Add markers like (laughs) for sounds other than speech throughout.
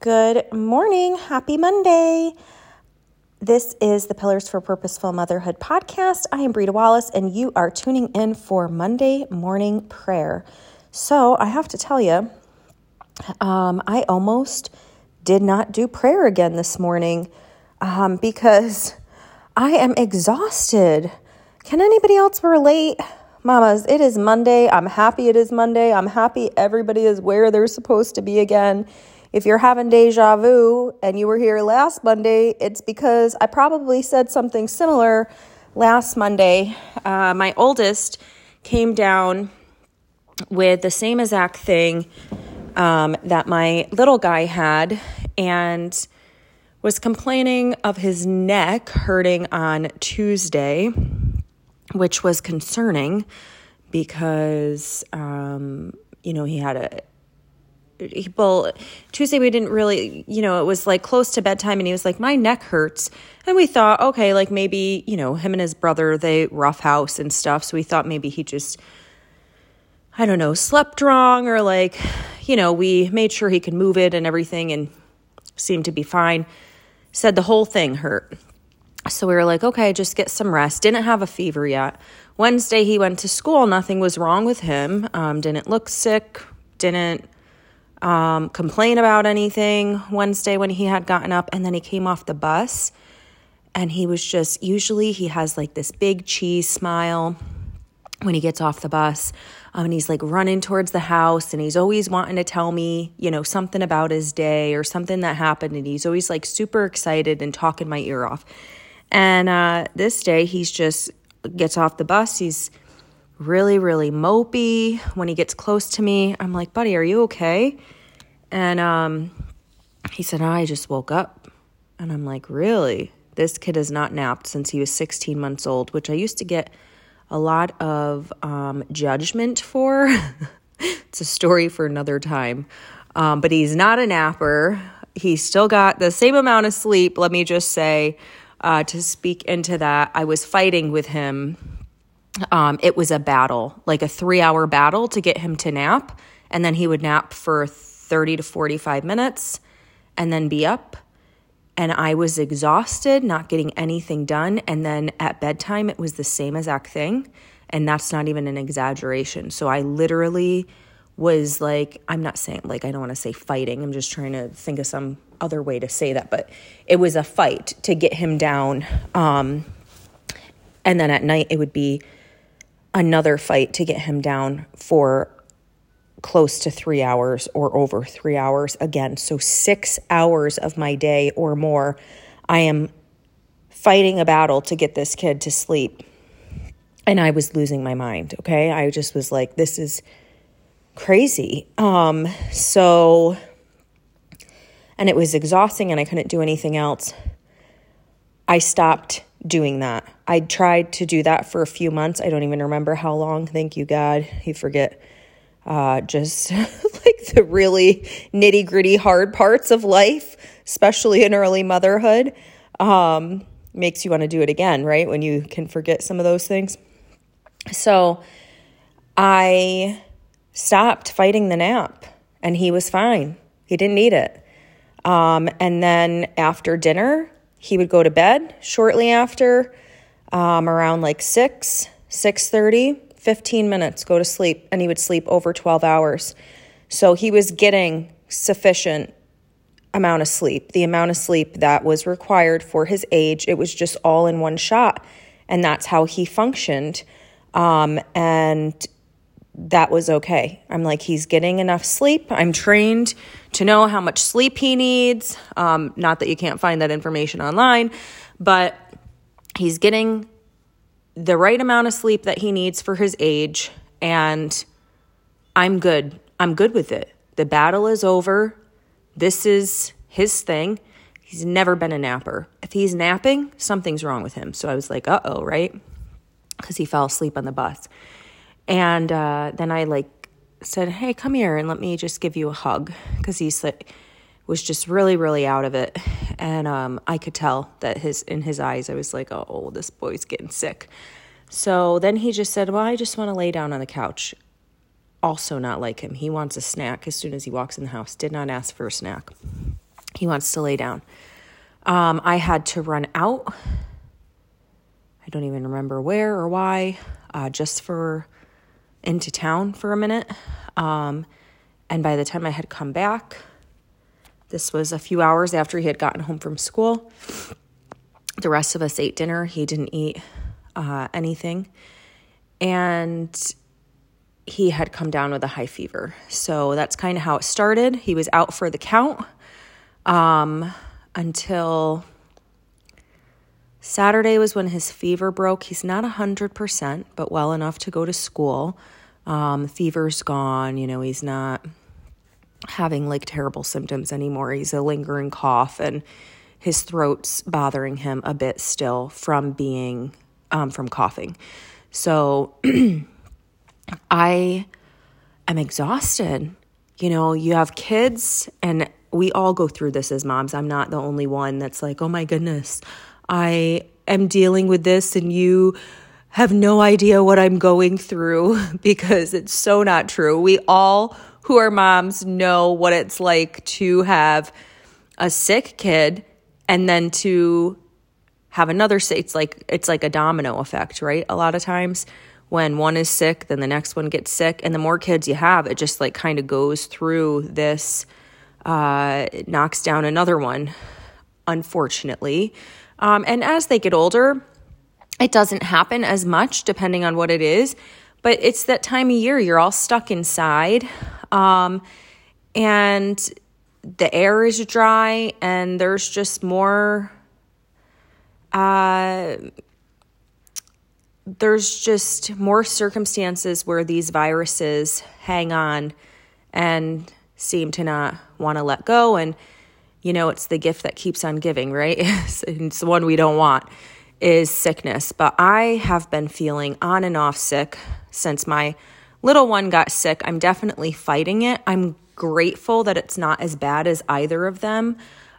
Good morning. Happy Monday. This is the Pillars for Purposeful Motherhood podcast. I am Britta Wallace, and you are tuning in for Monday morning prayer. So, I have to tell you, um, I almost did not do prayer again this morning um, because I am exhausted. Can anybody else relate? Mamas, it is Monday. I'm happy it is Monday. I'm happy everybody is where they're supposed to be again. If you're having deja vu and you were here last Monday, it's because I probably said something similar last Monday. Uh, my oldest came down with the same exact thing um, that my little guy had and was complaining of his neck hurting on Tuesday, which was concerning because, um, you know, he had a. Well, Tuesday we didn't really, you know, it was like close to bedtime and he was like, my neck hurts. And we thought, okay, like maybe, you know, him and his brother, they rough house and stuff. So we thought maybe he just, I don't know, slept wrong or like, you know, we made sure he could move it and everything and seemed to be fine. Said the whole thing hurt. So we were like, okay, just get some rest. Didn't have a fever yet. Wednesday, he went to school. Nothing was wrong with him. Um, didn't look sick. Didn't um, complain about anything Wednesday when he had gotten up. And then he came off the bus and he was just, usually he has like this big cheese smile when he gets off the bus. Um, and he's like running towards the house and he's always wanting to tell me, you know, something about his day or something that happened. And he's always like super excited and talking my ear off. And uh, this day, he's just gets off the bus. He's really, really mopey. When he gets close to me, I'm like, buddy, are you okay? And um, he said, I just woke up. And I'm like, really? This kid has not napped since he was 16 months old, which I used to get a lot of um, judgment for. (laughs) it's a story for another time. Um, but he's not a napper. He's still got the same amount of sleep, let me just say uh, to speak into that. I was fighting with him. Um, it was a battle, like a three hour battle to get him to nap. And then he would nap for 30 to 45 minutes and then be up. And I was exhausted, not getting anything done. And then at bedtime, it was the same exact thing. And that's not even an exaggeration. So I literally was like, I'm not saying, like, I don't want to say fighting. I'm just trying to think of some other way to say that, but it was a fight to get him down. Um, and then at night, it would be another fight to get him down for close to three hours or over three hours again. So, six hours of my day or more, I am fighting a battle to get this kid to sleep. And I was losing my mind. Okay. I just was like, this is crazy. Um, so and it was exhausting and I couldn't do anything else, I stopped doing that. I tried to do that for a few months. I don't even remember how long. Thank you, God. You forget uh, just (laughs) like the really nitty gritty hard parts of life, especially in early motherhood. Um, makes you want to do it again, right? When you can forget some of those things. So I stopped fighting the nap and he was fine. He didn't need it. Um, and then after dinner, he would go to bed shortly after, um, around like 6, 6.30, 15 minutes, go to sleep, and he would sleep over 12 hours. So he was getting sufficient amount of sleep, the amount of sleep that was required for his age. It was just all in one shot. And that's how he functioned. Um, and that was okay. I'm like, he's getting enough sleep. I'm trained to know how much sleep he needs. Um, not that you can't find that information online, but he's getting the right amount of sleep that he needs for his age. And I'm good. I'm good with it. The battle is over. This is his thing. He's never been a napper. If he's napping, something's wrong with him. So I was like, uh oh, right? Because he fell asleep on the bus. And uh, then I like said, "Hey, come here and let me just give you a hug," because he was just really, really out of it, and um, I could tell that his in his eyes, I was like, "Oh, this boy's getting sick." So then he just said, "Well, I just want to lay down on the couch." Also, not like him. He wants a snack as soon as he walks in the house. Did not ask for a snack. He wants to lay down. Um, I had to run out. I don't even remember where or why, uh, just for into town for a minute. Um, and by the time I had come back, this was a few hours after he had gotten home from school. The rest of us ate dinner. He didn't eat uh, anything. And he had come down with a high fever. So that's kind of how it started. He was out for the count um, until Saturday was when his fever broke. He's not 100%, but well enough to go to school. Um, fever's gone. You know, he's not having like terrible symptoms anymore. He's a lingering cough and his throat's bothering him a bit still from being um, from coughing. So (clears throat) I am exhausted. You know, you have kids, and we all go through this as moms. I'm not the only one that's like, oh my goodness, I am dealing with this, and you have no idea what I'm going through (laughs) because it's so not true. We all who are moms know what it's like to have a sick kid and then to have another sick. It's like it's like a domino effect, right? A lot of times when one is sick, then the next one gets sick, and the more kids you have, it just like kind of goes through this. Uh, it knocks down another one, unfortunately. Um, and as they get older, it doesn't happen as much depending on what it is. But it's that time of year, you're all stuck inside. Um, and the air is dry, and there's just more. Uh, there's just more circumstances where these viruses hang on and seem to not want to let go. And, you know, it's the gift that keeps on giving, right? (laughs) it's the one we don't want is sickness. But I have been feeling on and off sick since my little one got sick. I'm definitely fighting it. I'm grateful that it's not as bad as either of them,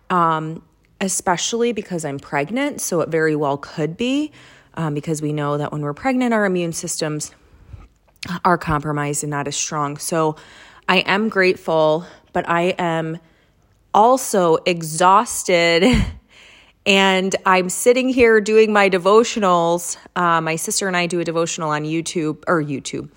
um, especially because I'm pregnant. So it very well could be um, because we know that when we're pregnant, our immune systems are compromised and not as strong. So I am grateful, but I am also exhausted. (laughs) And I'm sitting here doing my devotionals. Uh, my sister and I do a devotional on YouTube or YouTube.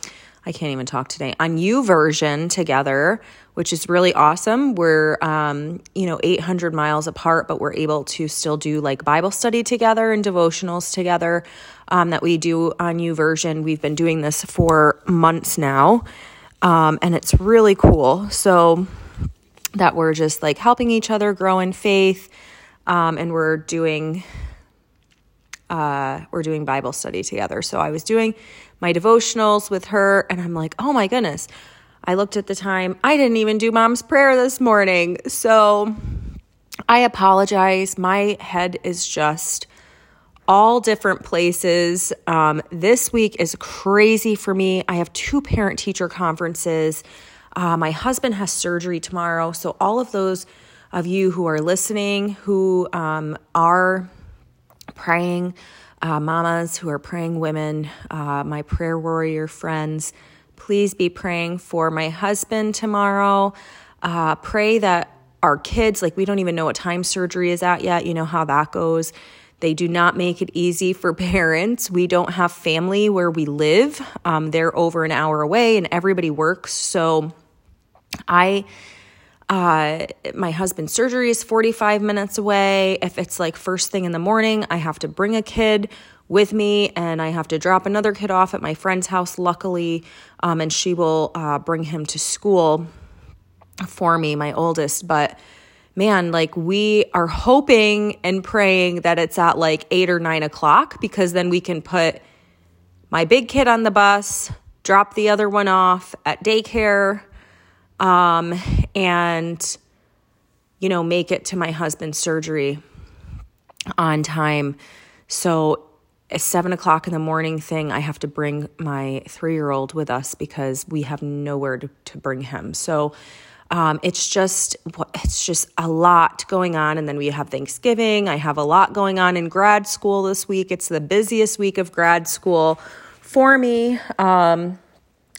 I can't even talk today on YouVersion together, which is really awesome. We're, um, you know, 800 miles apart, but we're able to still do like Bible study together and devotionals together um, that we do on YouVersion. We've been doing this for months now, um, and it's really cool. So that we're just like helping each other grow in faith, um, and we're doing uh, we're doing Bible study together. So I was doing my devotionals with her, and I'm like, oh my goodness. I looked at the time. I didn't even do mom's prayer this morning. So I apologize. My head is just all different places. Um, this week is crazy for me. I have two parent teacher conferences. Uh, my husband has surgery tomorrow. So, all of those of you who are listening who um, are praying uh, mamas, who are praying women, uh, my prayer warrior friends. Please be praying for my husband tomorrow. Uh, pray that our kids, like we don't even know what time surgery is at yet. You know how that goes. They do not make it easy for (laughs) parents. We don't have family where we live. Um, they're over an hour away and everybody works. So I uh, my husband's surgery is 45 minutes away. If it's like first thing in the morning, I have to bring a kid with me and I have to drop another kid off at my friend's house, luckily, um, and she will uh, bring him to school for me, my oldest. But man, like we are hoping and praying that it's at like eight or nine o'clock because then we can put my big kid on the bus, drop the other one off at daycare um, and, you know, make it to my husband's surgery on time. So, a seven o'clock in the morning thing, I have to bring my three year old with us because we have nowhere to, to bring him. So, um, it's just it's just a lot going on and then we have thanksgiving i have a lot going on in grad school this week it's the busiest week of grad school for me um,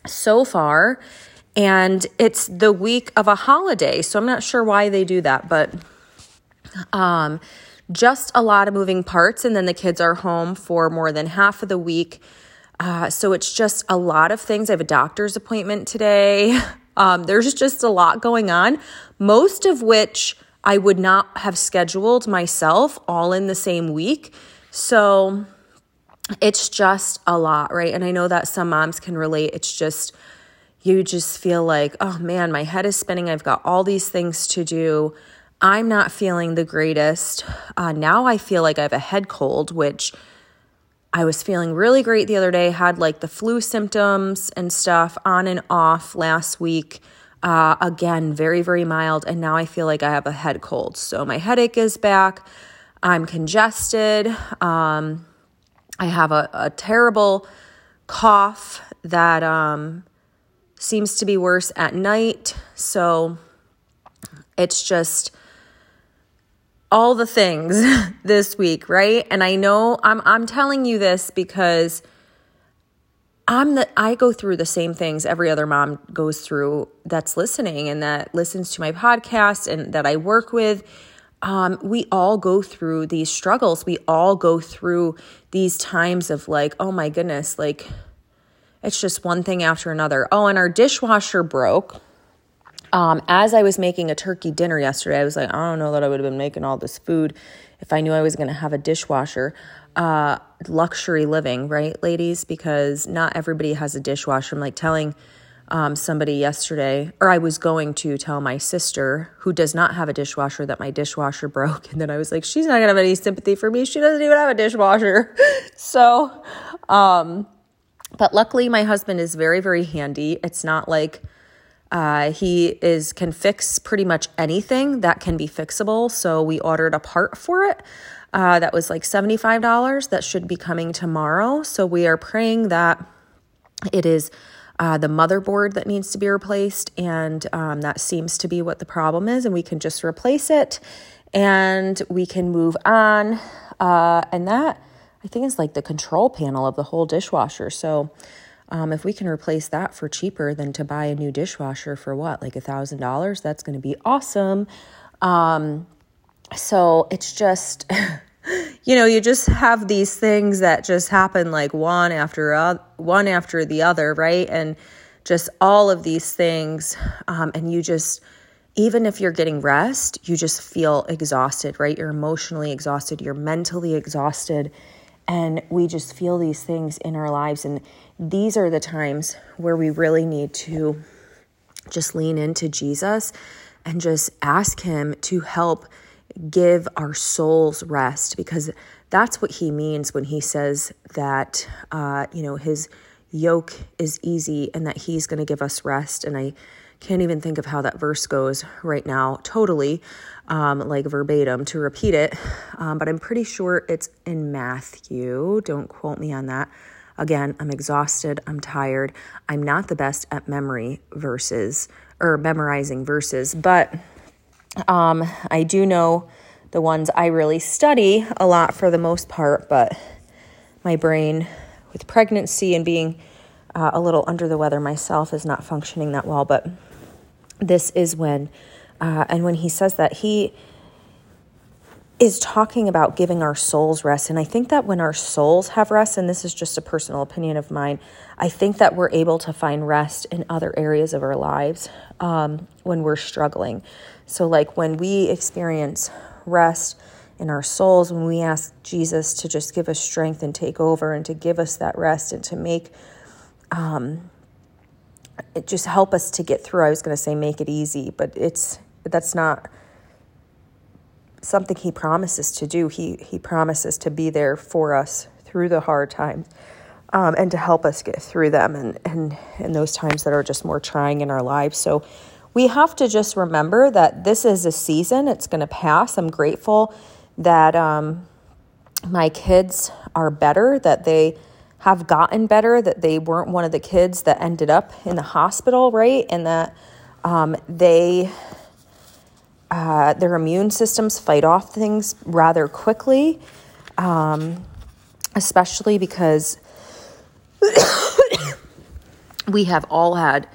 so far and it's the week of a holiday. So I'm not sure why they do that, but Um, just a lot of moving parts, and then the kids are home for more than half of the week. Uh, so it's just a lot of things. I have a doctor's appointment today. (laughs) Um, there's just a lot going on, most of which I would not have scheduled myself all in the same week. So it's just a lot, right? And I know that some moms can relate. It's just, you just feel like, oh man, my head is spinning. I've got all these things to do. I'm not feeling the greatest. Uh, now I feel like I have a head cold, which I was feeling really great the other day, had like the flu symptoms and stuff on and off last week. Uh, again, very, very mild. And now I feel like I have a head cold. So my headache is back. I'm congested. Um, I have a, a terrible cough that um, seems to be worse at night. So it's just all the things (laughs) this week, right? And I know I'm I'm telling you this because I'm the I go through the same things every other mom goes through that's listening and that listens to my podcast and that I work with. Um, we all go through these struggles. We all go through these times of like, oh my goodness, like it's just one thing after another. Oh, and our dishwasher broke. Um, as I was making a turkey dinner yesterday, I was like, I don't know that I would have been making all this food if I knew I was going to have a dishwasher. Uh, luxury living, right, ladies? Because not everybody has a dishwasher. I'm like telling um, somebody yesterday, or I was going to tell my sister who does not have a dishwasher that my dishwasher (laughs) broke. And then I was like, she's not going to have any sympathy for me. She doesn't even have a dishwasher. (laughs) so, um, but luckily, my husband is very, very handy. It's not like uh, he is can fix pretty much anything that can be fixable. So we ordered a part for it. Uh, that was like $75 that should be coming tomorrow. So we are praying that it is uh, the motherboard that needs to be replaced, and um, that seems to be what the problem is, and we can just replace it and we can move on. Uh, and that I think it's like the control panel of the whole dishwasher. So um, if we can replace that for cheaper than to buy a new dishwasher for what, like a thousand dollars, that's going to be awesome. Um, so it's just, (laughs) you know, you just have these things that just happen like one after uh, one after the other, right? And just all of these things, um, and you just even if you're getting rest, you just feel exhausted, right? You're emotionally exhausted, you're mentally exhausted. And we just feel these things in our lives. And these are the times where we really need to just lean into Jesus and just ask Him to help give our souls rest because that's what He means when He says that, uh, you know, His yoke is easy and that He's going to give us rest. And I can't even think of how that verse goes right now, totally, um, like verbatim to repeat it. Um, but I'm pretty sure it's in Matthew. Don't quote me on that. Again, I'm exhausted, I'm tired. I'm not the best at memory verses or memorizing verses, but um, I do know the ones I really study a lot for the most part, but my brain with pregnancy and being uh, a little under the weather myself is not functioning that well. But this is when, uh, and when he says that, he is talking about giving our souls rest. And I think that when our souls have rest, and this is just a personal opinion of mine, I think that we're able to find rest in other areas of our lives um, when we're struggling. So, like when we experience rest in our souls, when we ask Jesus to just give us strength and take over and to give us that rest and to make, um, it just help us to get through. I was going to say make it easy, but it's that's not something he promises to do. He he promises to be there for us through the hard times. Um, and to help us get through them and, and, and those times that are just more trying in our lives. So we have to just remember that this is a season, it's going to pass. I'm grateful that um, my kids are better, that they have gotten better, that they weren't one of the kids that ended up in the hospital, right? And that um, they uh, their immune systems fight off things rather quickly, um, especially because (coughs) we have all had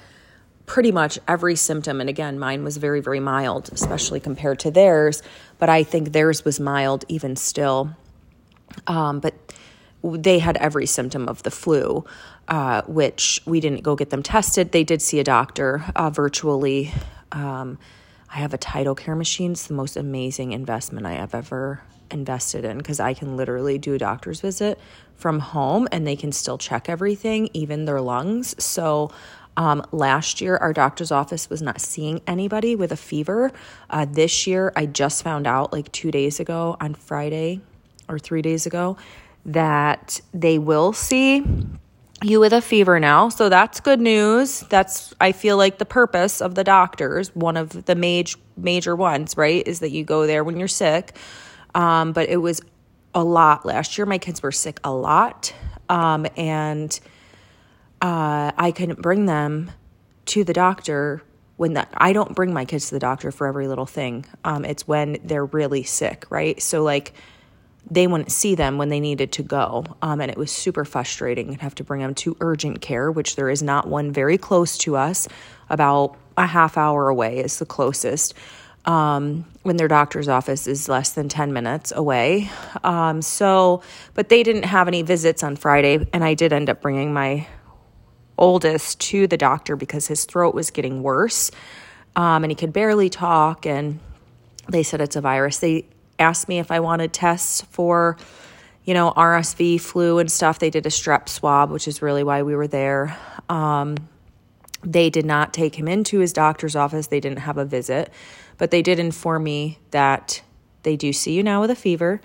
pretty much every symptom. And again, mine was very, very mild, especially compared to theirs. But I think theirs was mild even still. Um, but they had every symptom of the flu, uh, which we didn't go get them tested. They did see a doctor uh, virtually. Um, I have a TytoCare machine. It's the most amazing investment I have ever invested in because I can literally do a doctor's visit from home and they can still check everything, even their lungs. So, um, last year, our doctor's office was not seeing anybody with a fever. Uh, this year, I just found out like two days ago on Friday or three days ago that they will see you with a fever now. So that's good news. That's I feel like the purpose of the doctors, one of the major major ones, right, is that you go there when you're sick. Um, but it was a lot last year. My kids were sick a lot. Um, and uh, I couldn't bring them to the doctor when that I don't bring my kids to the doctor for every little thing. Um, it's when they're really sick, right? So like they wouldn't see them when they needed to go, um, and it was super frustrating. I'd have to bring them to urgent care, which there is not one very close to us. About a half hour away is the closest um, when their doctor's office is less than 10 minutes away. Um, so, but they didn't have any visits on Friday, and I did end up bringing my oldest to the doctor because his throat was getting worse um, and he could barely talk. And they said it's a virus. They asked me if I wanted tests for, you know, RSV, flu, and stuff. They did a strep swab, which is really why we were there. Um, they did not take him into his doctor's office. They didn't have a visit, but they did inform me that they do see you now with a fever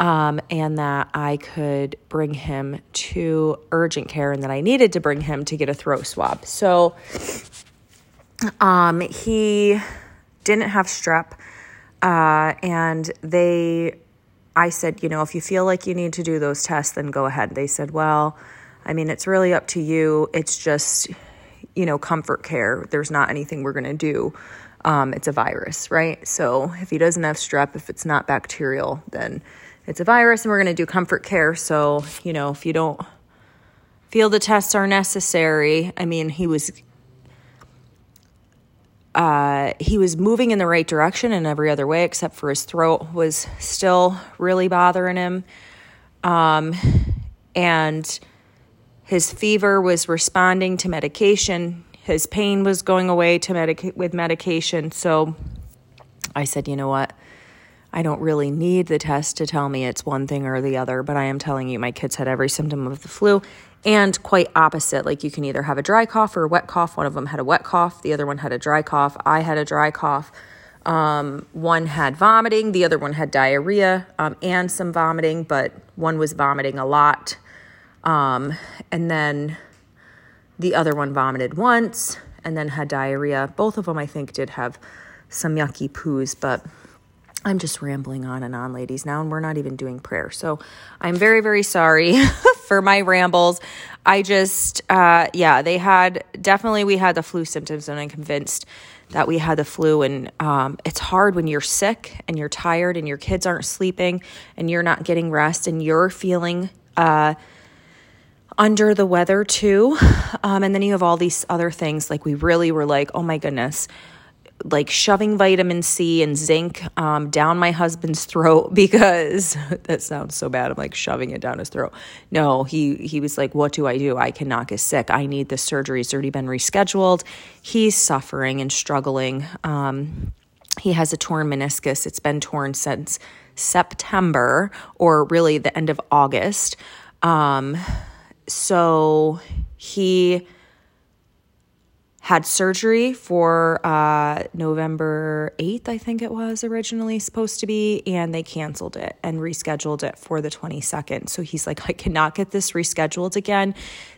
um, and that I could bring him to urgent care and that I needed to bring him to get a throat swab. So um, he didn't have strep, uh, and they, I said, you know, if you feel like you need to do those tests, then go ahead. They said, well, I mean, it's really up to you. It's just you know, comfort care. There's not anything we're going to do. Um, it's a virus, right? So if he doesn't have strep, if it's not bacterial, then it's a virus and we're going to do comfort care. So, you know, if you don't feel the tests are necessary, I mean, he was. Uh, he was moving in the right direction in every other way except for his throat was still really bothering him. Um, and his fever was responding to medication. His pain was going away to medica- with medication. So I said, you know what? I don't really need the test to tell me it's one thing or the other, but I am telling you, my kids had every symptom of the flu and quite opposite. Like you can either have a dry cough or a wet cough. One of them had a wet cough, the other one had a dry cough. I had a dry cough. Um, one had vomiting, the other one had diarrhea um, and some vomiting, but one was vomiting a lot. Um, and then the other one vomited once and then had diarrhea. Both of them, I think, did have some yucky poos, but I'm just rambling on and on, ladies, now, and we're not even doing prayer. So I'm very, very sorry (laughs) for my rambles. I just, uh, yeah, they had definitely, we had the flu symptoms, and I'm convinced that we had the flu. And um, it's hard when you're sick and you're tired and your kids aren't sleeping and you're not getting rest and you're feeling, uh, under the weather too. Um, and then you have all these other things. Like we really were like, oh my goodness, like shoving vitamin C and zinc um, down my husband's throat (laughs) because (laughs) that sounds so bad. I'm like shoving it down his throat. No, he he was like, "What do I do? I cannot get sick. I need the surgery. It's already been rescheduled." He's suffering and struggling. Um, he has a torn meniscus. It's been torn since September, or really the end of August. Um, so he had surgery for uh, November 8th, I think it was originally supposed to be, and they canceled it and rescheduled it for the 22nd. So he's like, I cannot get this rescheduled again.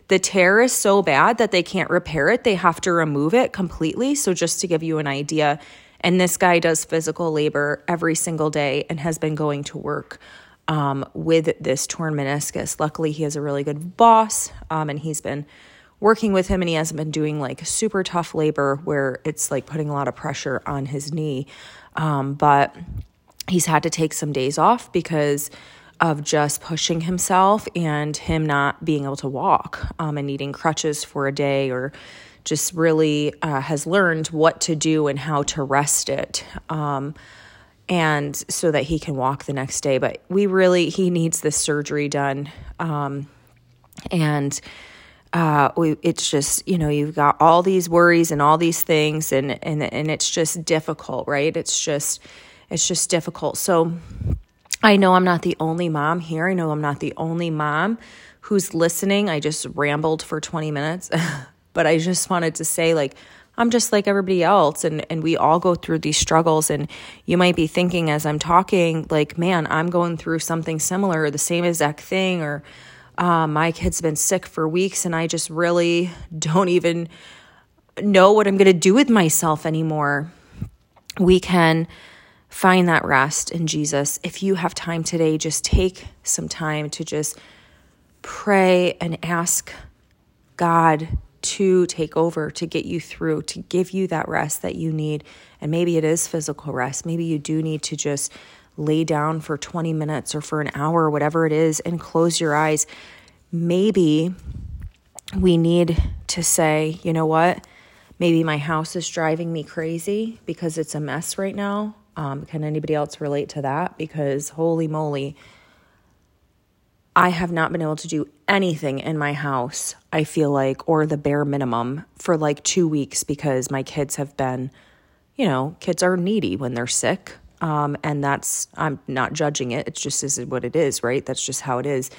The tear is so bad that they can't repair it, they have to remove it completely. So, just to give you an idea, and this guy does physical labor every single day and has been going to work um, with this torn meniscus. Luckily, he has a really good boss, um, and he's been working with him, and he hasn't been doing like super tough labor where it's like putting a lot of pressure on his knee. Um, but he's had to take some days off because of just pushing himself and him not being able to walk um, and needing crutches for a day or just really uh, has learned what to do and how to rest it. Um, and so that he can walk the next day. But we really, he needs this surgery done. Um, and uh, we, it's just, you know, you've got all these worries and all these things, and, and, and it's just difficult, right? It's just, it's just difficult. So I know I'm not the only mom here. I know I'm not the only mom who's listening. I just rambled for 20 minutes, (laughs) but I just wanted to say, like, I'm just like everybody else and and we all go through these struggles and you might be thinking as I'm talking like man I'm going through something similar or the same exact thing or uh, my kid's been sick for weeks and I just really don't even know what I'm going to do with myself anymore. We can find that rest in Jesus. If you have time today, just take some time to just pray and ask God to take over, to get you through, to give you that rest that you need. And maybe it is physical rest. Maybe you do need to just lay down for 20 minutes or for an hour, whatever it is, and close your eyes. Maybe we need to say, you know what? Maybe my house is driving me crazy because it's a mess right now. Um, can anybody else relate to that? Because holy moly, I have not been able to do anything in my house, I feel like, or the bare minimum for like two weeks because my kids have been, you know, kids are needy when they're sick. Um, and that's, I'm not judging it. It's just this is what it is, right? That's just how it is.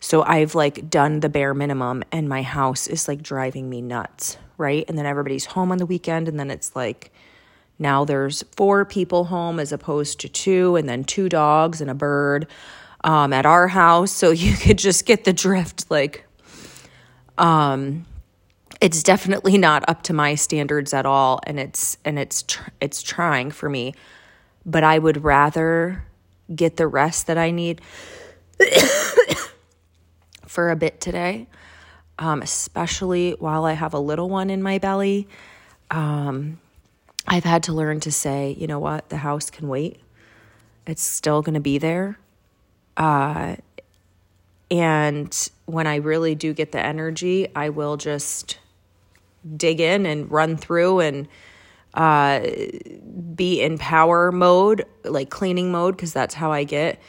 So I've like done the bare minimum and my house is like driving me nuts, right? And then everybody's home on the weekend and then it's like, now there's four people home as opposed to two, and then two dogs and a bird um, at our house. So (laughs) you could just get the drift. Like, um, it's definitely not up to my standards at all, and it's and it's tr- it's trying for me. But I would rather get the rest that I need (coughs) for a bit today, um, especially while I have a little one in my belly. Um, I've had to learn to say, you know what, the house can wait. It's still going to be there. Uh, and when I really do get the energy, I will just dig in and run through and uh, be in power mode, like cleaning mode, because that's how I get.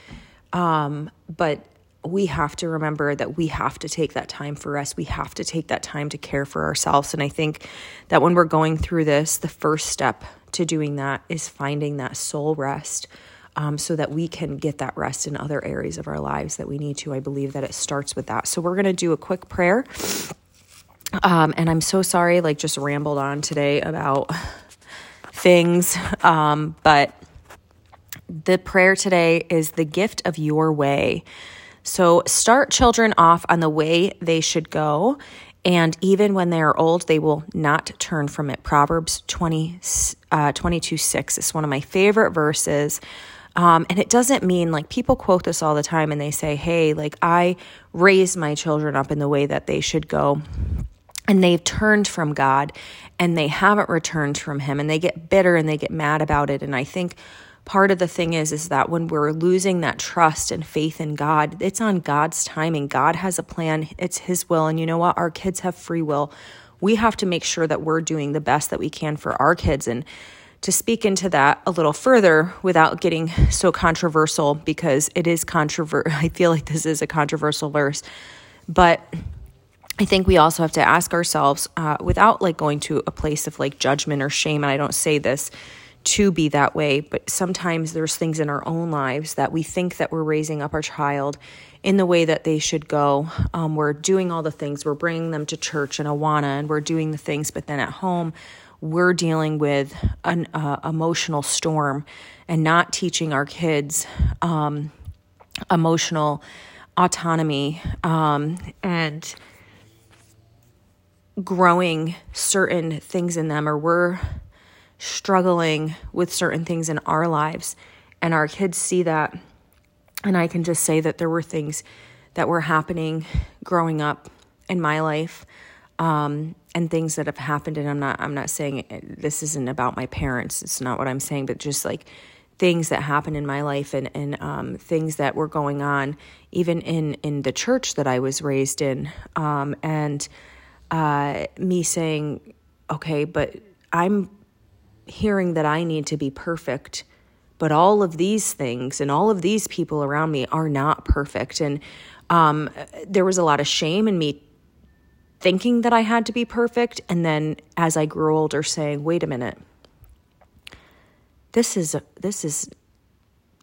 Um, but we have to remember that we have to take that time for us. We have to take that time to care for ourselves. And I think that when we're going through this, the first step to doing that is finding that soul rest um, so that we can get that rest in other areas of our lives that we need to. I believe that it starts with that. So we're going to do a quick prayer. Um, and I'm so sorry, like, just rambled on today about things. Um, but the prayer today is the gift of your way. So start children off on the way they should go. And even when they are old, they will not turn from it. Proverbs 20, uh, 22 6 is one of my favorite verses. Um, and it doesn't mean like people quote this all the time and they say, hey, like I raised my children up in the way that they should go. And they've turned from God and they haven't returned from Him and they get bitter and they get mad about it. And I think part of the thing is is that when we're losing that trust and faith in God, it's on God's timing. God has a plan, it's his will, and you know what? Our kids have free will. We have to make sure that we're doing the best that we can for our kids and to speak into that a little further without getting so controversial because it is controversial. (laughs) I feel like this is a controversial verse, but I think we also have to ask ourselves uh, without like going to a place of like judgment or shame. And I don't say this to be that way, but sometimes there's things in our own lives that we think that we're raising up our child in the way that they should go. Um, we're doing all the things, we're bringing them to church and Awana, and we're doing the things, but then at home, we're dealing with an uh, emotional storm and not teaching our kids um, emotional autonomy um, and growing certain things in them, or we're struggling with certain things in our lives and our kids see that. And I can just say that there were things that were happening growing up in my life um, and things that have happened and I'm not I'm not saying this isn't about my parents it's not what I'm saying but just like things that happened in my life and and um, things that were going on even in in the church that I was raised in um, and uh, me saying okay, but I'm hearing that I need to be perfect. But all of these things and all of these people around me are not perfect. And um, there was a lot of shame in me thinking that I had to be perfect. And then as I grew older, saying, wait a minute, this is, this is,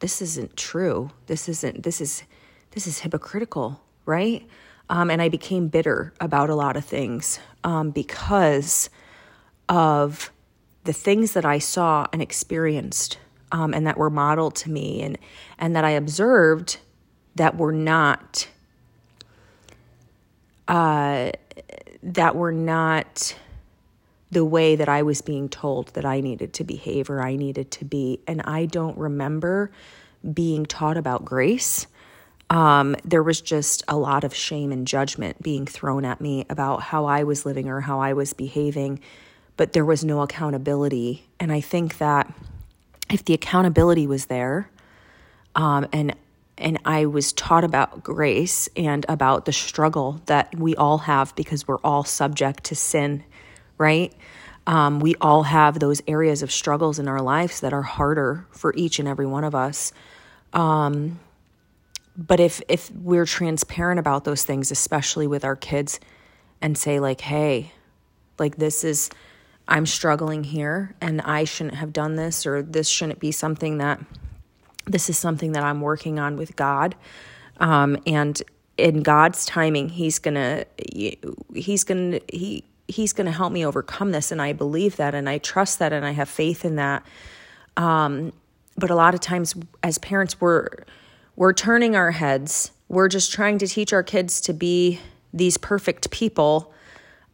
this isn't true. This isn't, this is, this is hypocritical, right? Um, and I became bitter about a lot of things um, because of the things that I saw and experienced um, and that were modeled to me and, and that I observed that were not uh, that were not the way that I was being told that I needed to behave or I needed to be. And I don't remember being taught about grace. Um, there was just a lot of shame and judgment being thrown at me about how I was living or how I was behaving, but there was no accountability. And I think that if the accountability was there, um, and and I was taught about grace and about the struggle that we all have because we're all subject to sin, right? Um, we all have those areas of struggles in our lives that are harder for each and every one of us. Um, but if if we're transparent about those things, especially with our kids, and say like, "Hey, like this is." I'm struggling here and I shouldn't have done this, or this shouldn't be something that this is something that I'm working on with God. Um, and in God's timing, He's gonna, He's gonna, He, He's gonna help me overcome this. And I believe that, and I trust that, and I have faith in that. Um, but a lot of times, as parents, we're we're turning our heads. We're just trying to teach our kids to be these perfect people.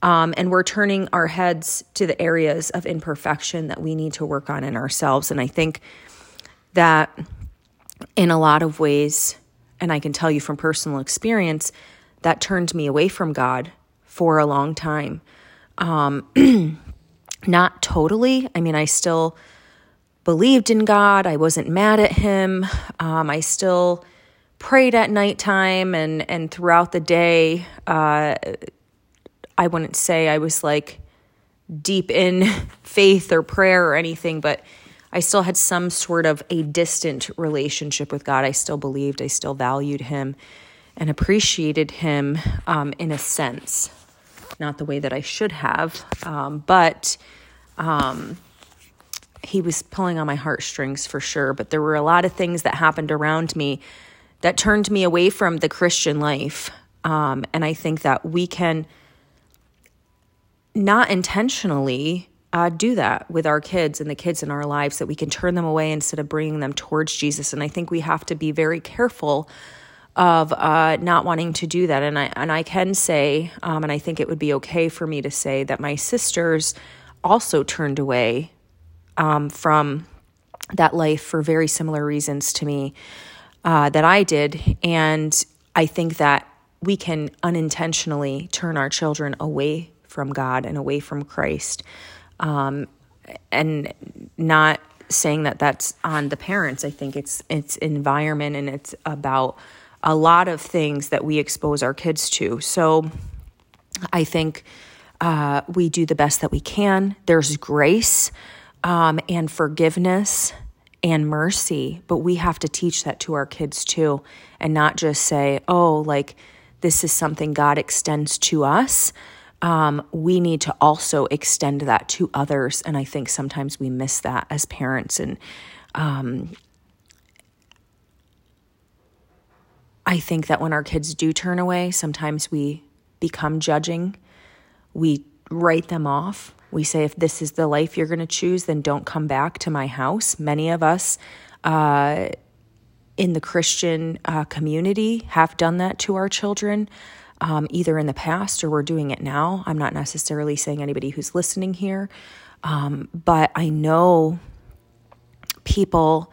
Um, and we're turning our heads to the areas of imperfection that we need to work on in ourselves. And I think that in a lot of ways, and I can tell you from personal experience, that turned me away from God for a long time. Um, (clears throat) not totally. I mean, I still believed in God. I wasn't mad at Him. Um, I still prayed at nighttime and and throughout the day. Uh, I wouldn't say I was like deep in (laughs) faith or prayer or anything, but I still had some sort of a distant relationship with God. I still believed, I still valued Him and appreciated Him um, in a sense. Not the way that I should have, um, but um, He was pulling on my heartstrings for sure. But there were a lot of things that happened around me that turned me away from the Christian life. Um, and I think that we can not intentionally uh, do that with our kids and the kids in our lives, that we can turn them away instead of bringing them towards Jesus. And I think we have to be very careful of uh, not wanting to do that. And I and I can say, um, and I think it would be okay for me to say that my sisters also turned away um, from that life for very similar reasons to me uh, that I did. And I think that we can unintentionally turn our children away from God and away from Christ um, and not saying that that's on the parents. I think it's it's environment and it's about a lot of things that we expose our kids to. So I think uh, we do the best that we can. There's grace um, and forgiveness and mercy, but we have to teach that to our kids too, and not just say, "Oh, like." This is something God extends to us um, we need to also extend that to others. And I think sometimes we miss that as parents. And um, I think that when our kids do turn away, sometimes we become judging. We write them off. We say, if this is the life you're going to choose, then don't come back to my house. Many of us uh, in the Christian uh, community have done that to our children um, either in the past or we're doing it now. I'm not necessarily saying anybody who's listening here, um, but I know people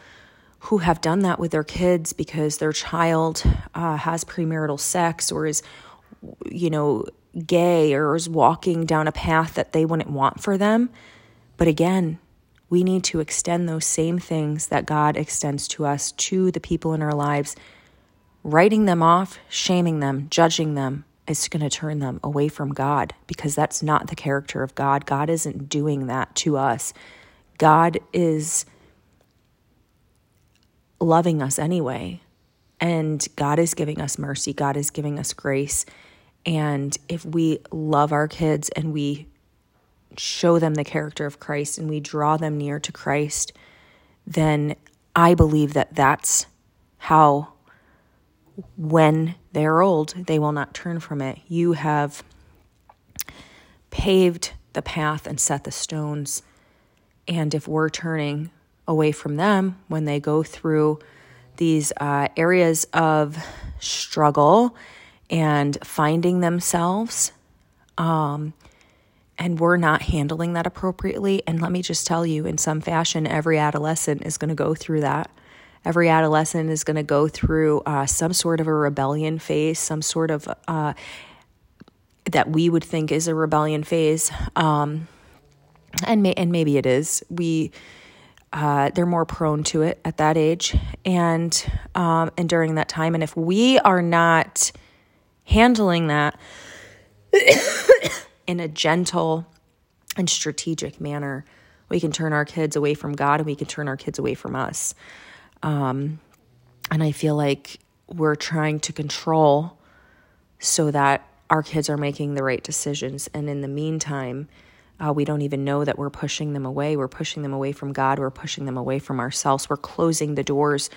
who have done that with their kids because their child uh, has premarital sex or is, you know, gay or is walking down a path that they wouldn't want for them. But again, we need to extend those same things that God extends to us to the people in our lives writing them off, shaming them, judging them, is going to turn them away from God because that's not the character of God. God isn't doing that to us. God is loving us anyway. And God is giving us mercy, God is giving us grace. And if we love our kids and we show them the character of Christ and we draw them near to Christ, then I believe that that's how, when they're old, they will not turn from it. You have paved the path and set the stones. And if we're turning away from them when they go through these uh, areas of struggle and finding themselves, um, and we're not handling that appropriately. And let me just tell you, in some fashion, every adolescent is going to go through that. Every adolescent is going to go through uh, some sort of a rebellion phase, some sort of uh, that we would think is a rebellion phase, um, and may, and maybe it is. We uh, they're more prone to it at that age and um, and during that time. And if we are not handling that (coughs) in a gentle and strategic manner, we can turn our kids away from God and we can turn our kids away from us. Um, and I feel like we're trying to control so that our kids are making the right decisions. And in the meantime, uh, we don't even know that we're pushing them away. We're pushing them away from God. We're pushing them away from ourselves. We're closing the doors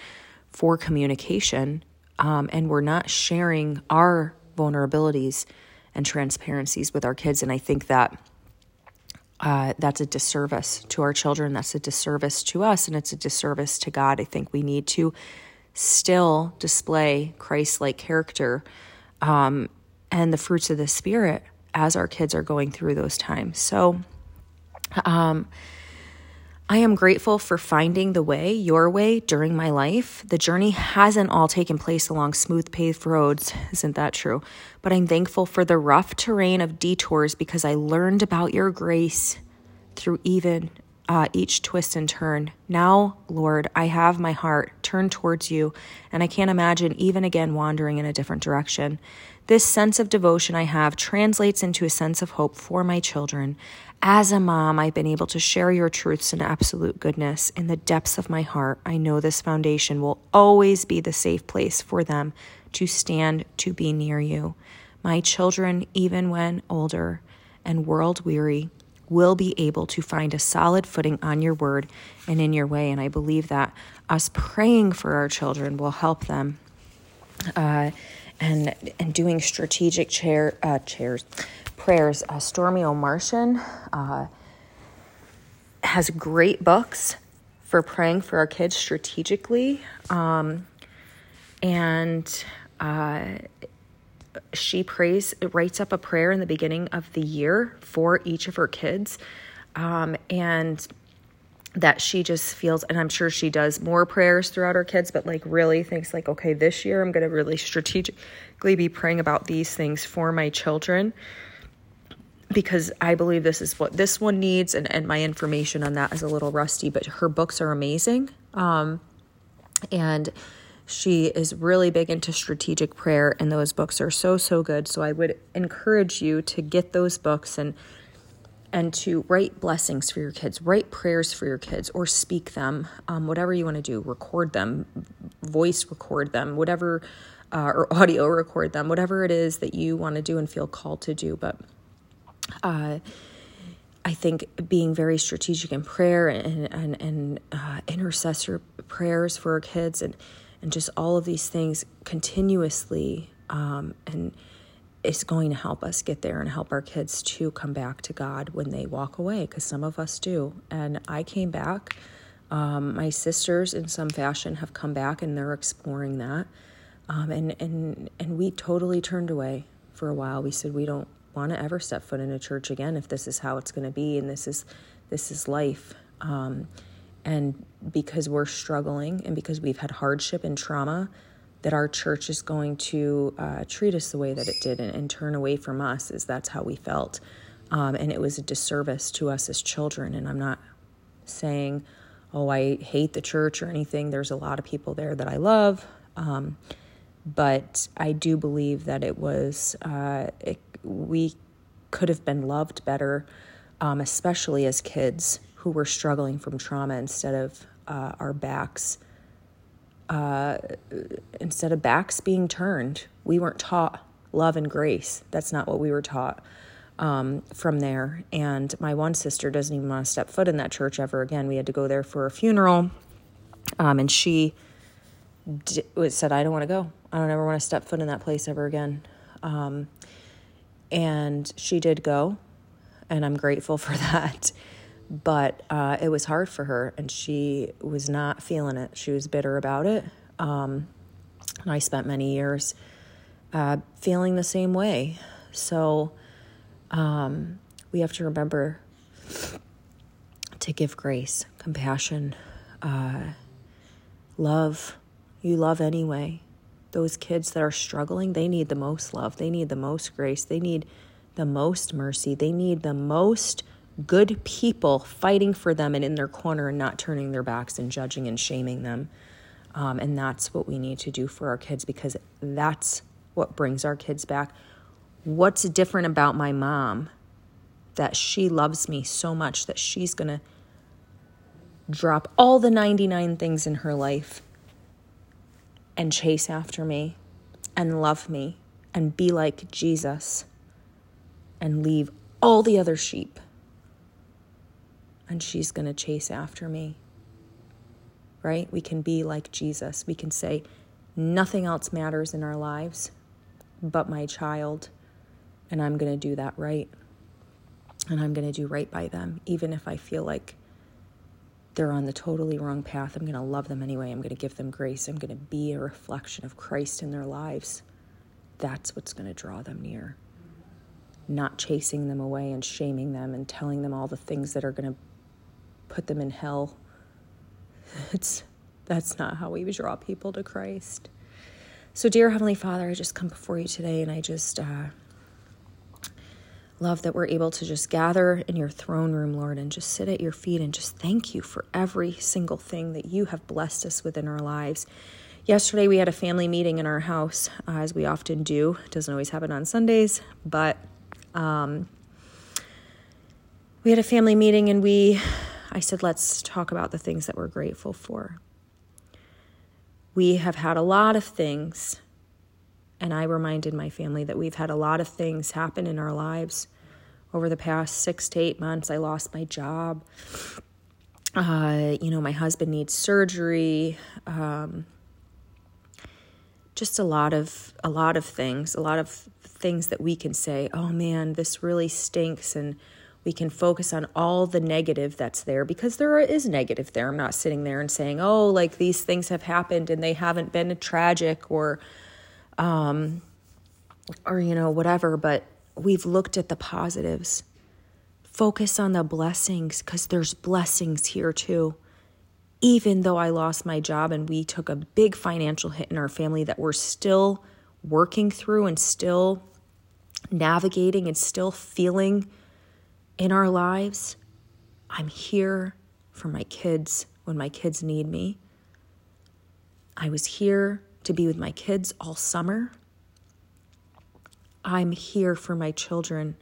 for communication. Um, and we're not sharing our vulnerabilities and transparencies with our kids. And I think that uh, that's a disservice to our children. That's a disservice to us, and it's a disservice to God. I think we need to still display Christ like character um, and the fruits of the Spirit as our kids are going through those times. So, um, I am grateful for finding the way, your way, during my life. The journey hasn't all taken place along smooth paved roads, isn't that true? But I'm thankful for the rough terrain of detours because I learned about your grace through even uh, each twist and turn. Now, Lord, I have my heart turned towards you, and I can't imagine even again wandering in a different direction. This sense of devotion I have translates into a sense of hope for my children. As a mom, I've been able to share your truths and absolute goodness in the depths of my heart. I know this foundation will always be the safe place for them to stand to be near you. My children, even when older and world weary, will be able to find a solid footing on your word and in your way. And I believe that us praying for our children will help them. Uh, and and doing strategic chair uh, chairs prayers. Uh, Stormie Omartian uh, has great books for praying for our kids strategically, um, and uh, she prays writes up a prayer in the beginning of the year for each of her kids, um, and that she just feels and i'm sure she does more prayers throughout her kids but like really thinks like okay this year i'm going to really strategically be praying about these things for my children because i believe this is what this one needs and, and my information on that is a little rusty but her books are amazing um, and she is really big into strategic prayer and those books are so so good so i would encourage you to get those books and and to write blessings for your kids, write prayers for your kids, or speak them, um, whatever you want to do, record them, voice record them, whatever, uh, or (laughs) audio record them, whatever it is that you want to do and feel called to do. But uh, I think being very strategic in prayer and and, and uh, intercessor prayers for our kids and and just all of these things continuously um, and it's going to help us get there and help our kids to come back to God when they walk away, because some of us do. And I came back. Um, my sisters, in some fashion, have come back and they're exploring that. Um, and, and, and we totally turned away for a while. We said, we don't want to ever step foot in a church again if this is how it's going to be and this is, this is life. Um, and because we're struggling and because we've had hardship and trauma, that our church is going to uh, treat us the way that it did and, and, turn away from us, is that's how we felt. Um, and it was a disservice to us as children. And I'm not saying, oh, I hate the church or anything. There's a lot of people there that I love. Um, but I do believe that it was, uh, it, we could have been loved better, um, especially as kids who were struggling from trauma instead of uh, our backs. Uh, instead of backs being turned, we weren't taught love and grace. That's not what we were taught um, from there. And my one sister doesn't even want to step foot in that church ever again. We had to go there for a funeral, um, and she d- said, "I don't want to go. I don't ever want to step foot in that place ever again." Um, and she did go, and I'm grateful (laughs) for that. But uh, it was hard for her, and she was not feeling it. She was bitter about it. Um, and I spent many years uh, feeling the same way. So um, we have to remember to give grace, compassion, uh, love. You love anyway. Those kids that are struggling, they need the most love. They need the most grace. They need the most mercy. They need the most good people fighting for them and in their corner and not turning their backs and judging and shaming them. Um, and that's what we need to do for our kids because that's what brings our kids back. What's different about my mom that she loves me so much that she's going to drop all the 99 things in her life and chase after me and love me and be like Jesus and leave all the other sheep. And she's going to chase after me. Right? We can be like Jesus. We can say, nothing else matters in our lives but my child and I'm going to do that right. And I'm going to do right by them, even if I feel like they're on the totally wrong path. I'm going to love them anyway. I'm going to give them grace. I'm going to be a reflection of Christ in their lives. That's what's going to draw them near. Not chasing them away and shaming them and telling them all the things that are going to put them in hell. (laughs) It's that's not how we draw people to Christ. So, dear Heavenly Father, I just come before you today and I just uh, Love that we're able to just gather in your throne room, Lord, and just sit at your feet and just thank you for every single thing that you have blessed us with in our lives. Yesterday, we had a family meeting in our house, uh, as we often do. It doesn't always happen on Sundays, but um, we had a family meeting and we, I said, let's talk about the things that we're grateful for. We have had a lot of things and I reminded my family that we've had a lot of things happen in our lives over the past six to eight months. I lost my job. Uh, you know, my husband needs surgery. Um, just a lot of a lot of things, a lot of things that we can say, "Oh man, this really stinks," and we can focus on all the negative that's there because there is negative there. I'm not sitting there and saying, "Oh, like these things have happened and they haven't been tragic," or um, or, you know, whatever, but we've looked at the positives. Focus on the blessings because there's blessings here too. Even though I lost my job and we took a big financial hit in our family that we're still working through and still navigating and still feeling in our lives, I'm here for my kids when my kids need me. I was here to be with my kids all summer. I'm here for my children.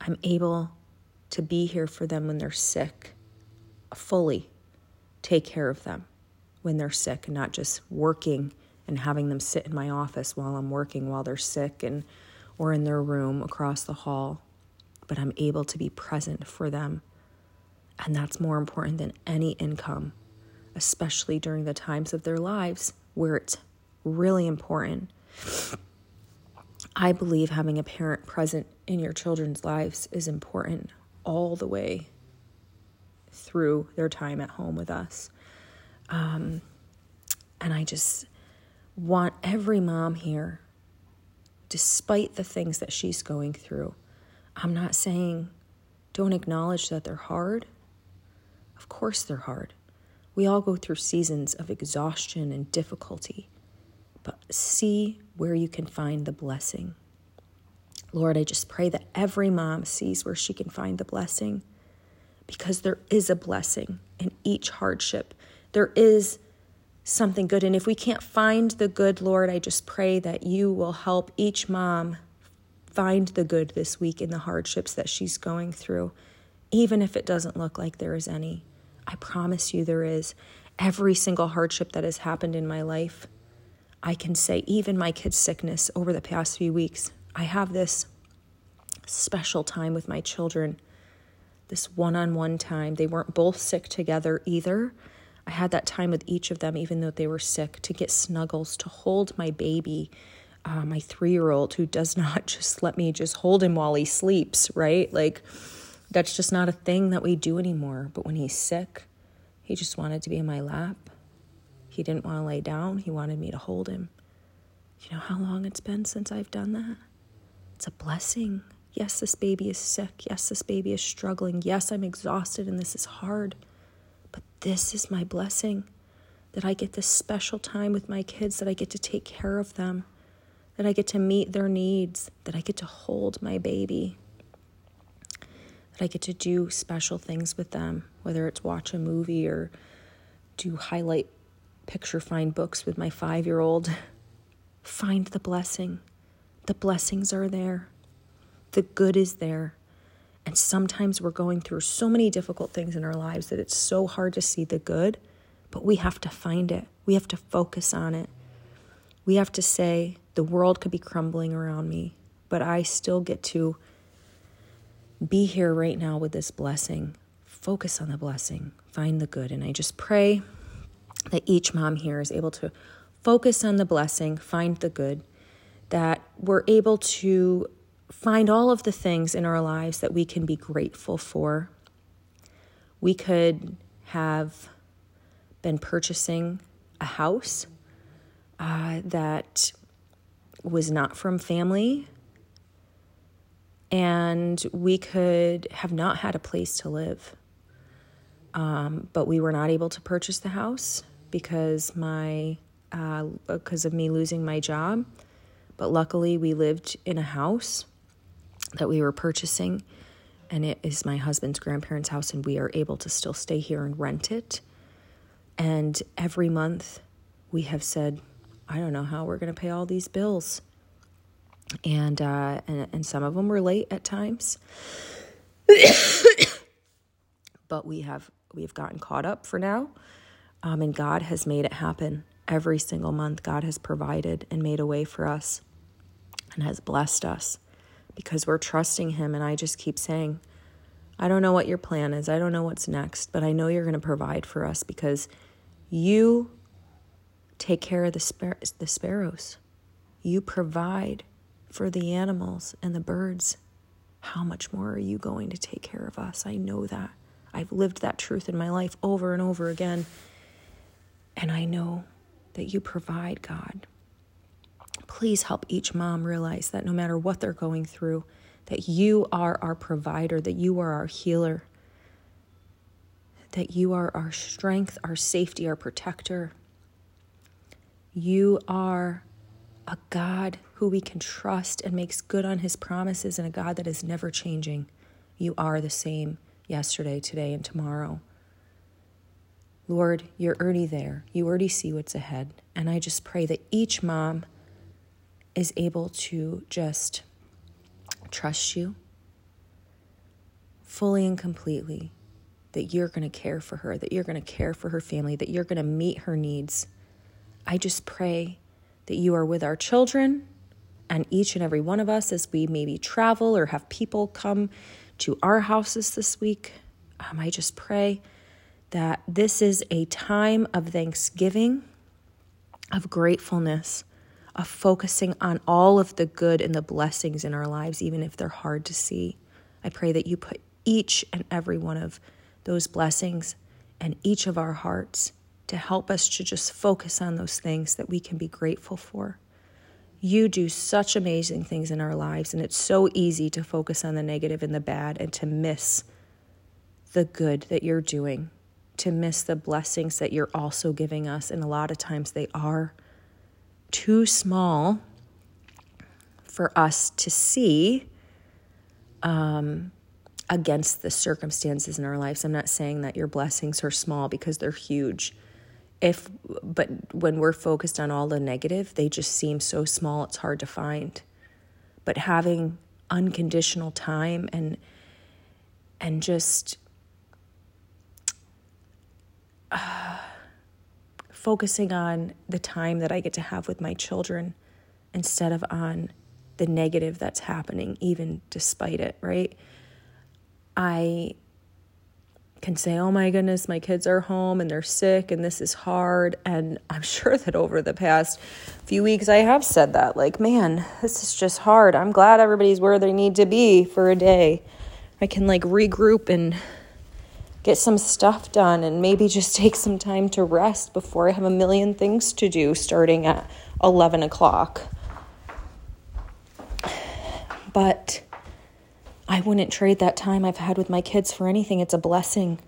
I'm able to be here for them when they're sick, fully take care of them when they're sick, and not just working and having them sit in my office while I'm working while they're sick and or in their room across the hall. But I'm able to be present for them. And that's more important than any income, especially during the times of their lives where it's really important. I believe having a parent present in your children's lives is important all the way through their time at home with us. Um, and I just want every mom here, despite the things that she's going through, I'm not saying don't acknowledge that they're hard. Of course, they're hard. We all go through seasons of exhaustion and difficulty, but see where you can find the blessing. Lord, I just pray that every mom sees where she can find the blessing because there is a blessing in each hardship. There is something good. And if we can't find the good, Lord, I just pray that you will help each mom find the good this week in the hardships that she's going through, even if it doesn't look like there is any. I promise you there is. Every single hardship that has happened in my life, I can say, even my kid's sickness over the past few weeks, I have this special time with my children, this one on one time. They weren't both sick together either. I had that time with each of them, even though they were sick, to get snuggles, to hold my baby, uh, my three year old who does (laughs) not just let me just hold him while he sleeps, right? Like, that's just not a thing that we do anymore. But when he's sick, he just wanted to be in my lap. He didn't want to lay down, he wanted me to hold him. You know how long it's been since I've done that? It's a blessing. Yes, this baby is sick. Yes, this baby is struggling. Yes, I'm exhausted and this is hard. But this is my blessing that I get this special time with my kids, that I get to take care of them that I get to meet their needs, that I get to hold my baby, that I get to do special things with them, whether it's watch a movie or do highlight picture find books with my five year old. (laughs) Find the blessing. The blessings are there, the good is there. And sometimes we're going through so many difficult things in our lives that it's so hard to see the good, but we have to find it. We have to focus on it. We have to say, the world could be crumbling around me, but I still get to be here right now with this blessing. Focus on the blessing, find the good. And I just pray that each mom here is able to focus on the blessing, find the good, that we're able to find all of the things in our lives that we can be grateful for. We could have been purchasing a house uh, that was not from family, and we could have not had a place to live. Um, but we were not able to purchase the house because my uh, because of me losing my job. But luckily, we lived in a house that we were purchasing, and it is my husband's grandparents' house, and we are able to still stay here and rent it. And every month, we have said, I don't know how we're going to pay all these bills. And, uh, and, and some of them were late at times. (coughs) but we have we have gotten caught up for now. Um, and God has made it happen every single month. God has provided and made a way for us and has blessed us because we're trusting Him. And I just keep saying, I don't know what your plan is. I don't know what's next, but I know you're going to provide for us because you take care of the, spar- the sparrows. You provide for the animals and the birds. How much more are you going to take care of us? I know that. I've lived that truth in my life over and over again. And I know that you provide, God. Please help each mom realize that no matter what they're going through, that you are our provider, that you are our healer, that you are our strength, our safety, our protector, you are a God who we can trust and makes good on his promises, and a God that is never changing. You are the same yesterday, today, and tomorrow. Lord, you're already there. You already see what's ahead. And I just pray that each mom is able to just trust you fully and completely, that you're going to care for her, that you're going to care for her family, that you're going to meet her needs I just pray that you are with our children and each and every one of us as we maybe travel or have people come to our houses this week. Um, I just pray that this is a time of thanksgiving, of gratefulness, of focusing on all of the good and the blessings in our lives, even if they're hard to see. I pray that you put each and every one of those blessings in each of our hearts to help us to just focus on those things that we can be grateful for. You do such amazing things in our lives, and it's so easy to focus on the negative and the bad and to miss the good that you're doing, to miss the blessings that you're also giving us. And a lot of times they are too small for us to see um, against the circumstances in our lives. I'm not saying that your blessings are small because they're huge if but when we're focused on all the negative, they just seem so small it's hard to find. But having unconditional time and and just uh, focusing on the time that I get to have with my children instead of on the negative that's happening, even despite it, right? I can say, oh my goodness, my kids are home and they're sick and this is hard. And I'm (laughs) sure that over the past few weeks, I have said that, like, man, this is just hard. I'm glad everybody's where they need to be for a day. I can like regroup and get some stuff done and maybe just (laughs) take some time to rest before I have a million things to do starting at 11 o'clock. (sighs) But I wouldn't trade that time I've had with my kids for anything. It's a blessing.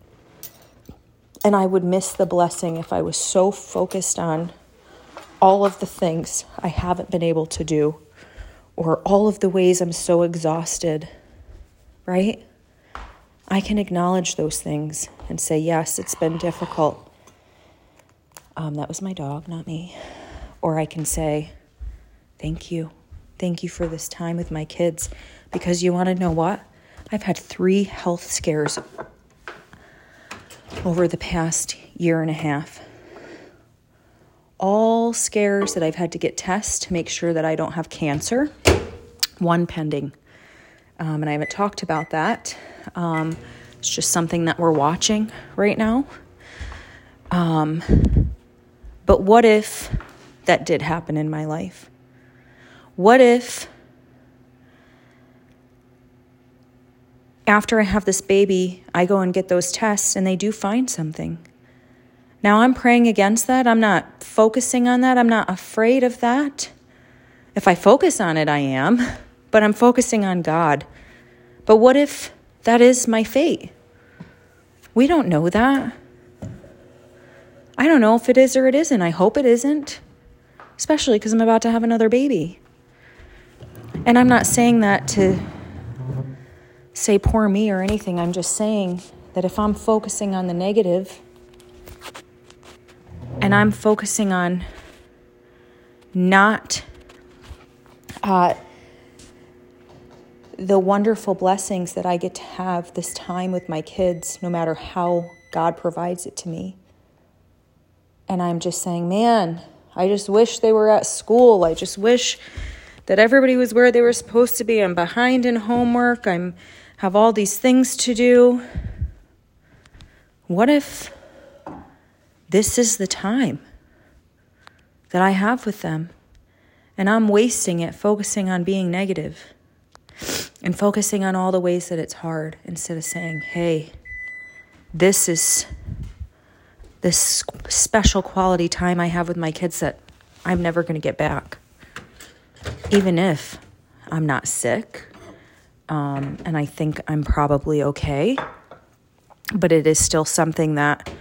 And I would miss the blessing if I was so focused on all of the things I haven't been able to do or all of the ways I'm so exhausted, right? I can acknowledge those things and say, yes, it's been difficult. Um, that was my dog, not me. Or I can say, thank you. Thank you for this time with my kids. Because you want to know what? I've had three health scares over the past year and a half. All scares that I've had to get tests to make sure that I don't have cancer, one pending. Um, and I haven't talked about that. Um, it's just something that we're watching right now. Um, but what if that did happen in my life? What if after I have this baby, I go and get those tests and they do find something. Now I'm praying against that. I'm not focusing on that. I'm not afraid of that. If I focus on it, I am, but I'm focusing on God. But what if that is my fate? We don't know that. I don't know if it is or it isn't. I hope it isn't, especially because I'm about to have another baby. And I'm not saying that to say poor me or anything. I'm just saying that if I'm focusing on the negative and I'm focusing on not uh, the wonderful blessings that I get to have this time with my kids, no matter how God provides it to me. And I'm just saying, man, I just wish they were at school. I just wish that everybody was where they were supposed to be. I'm behind in homework. I'm have all these things to do. What if this is the time that I have with them and I'm wasting it focusing on being negative and focusing on all the ways that it's hard instead of saying, hey, this is this special quality time I have with my kids that I'm never going to get back. Even if I'm not sick um, and I think I'm probably okay. But it is still something that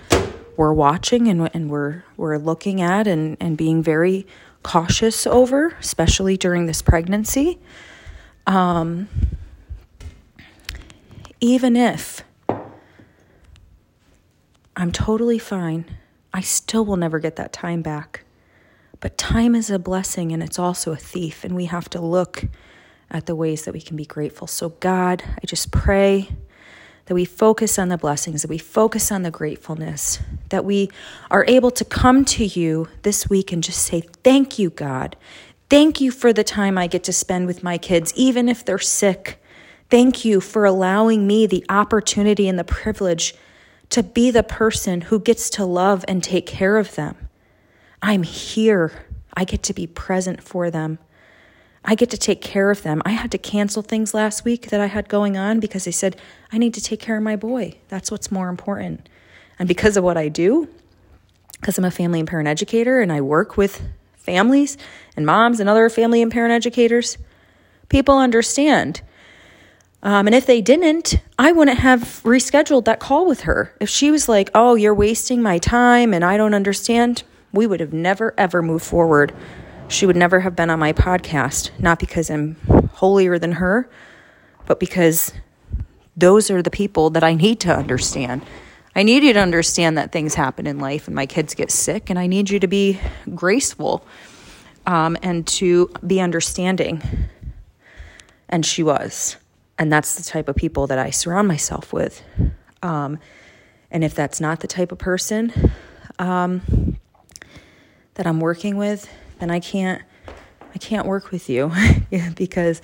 we're watching and, and we're we're looking at and, and being very cautious over, especially during this pregnancy. Um, even if I'm totally fine, I still will never get that time back. But time is a blessing and it's also a thief, and we have to look at the ways that we can be grateful. So, God, I just pray that we focus on the blessings, that we focus on the gratefulness, that we are able to come to you this week and just say, Thank you, God. Thank you for the time I get to spend with my kids, even if they're sick. Thank you for allowing me the opportunity and the privilege to be the person who gets to love and take care of them. I'm here. I get to be present for them. I get to take care of them. I had to cancel things last week that I had going on because they said, I need to take care of my boy. That's what's more important. And because of what I do, because I'm a family and parent educator and I work with families and moms and other family and parent educators, people understand. Um, and if they didn't, I wouldn't have rescheduled that call with her. If she was like, oh, you're wasting my time and I don't understand, we would have never, ever moved forward she would never have been on my podcast, not because I'm holier than her, but because those are the people that I need to understand. I need you to understand that things happen in life and my kids get sick, and I need you to be graceful um, and to be understanding. And she was. And that's the type of people that I surround myself with. Um, and if that's not the type of person um, that I'm working with, then I can't I can't work with you (laughs) because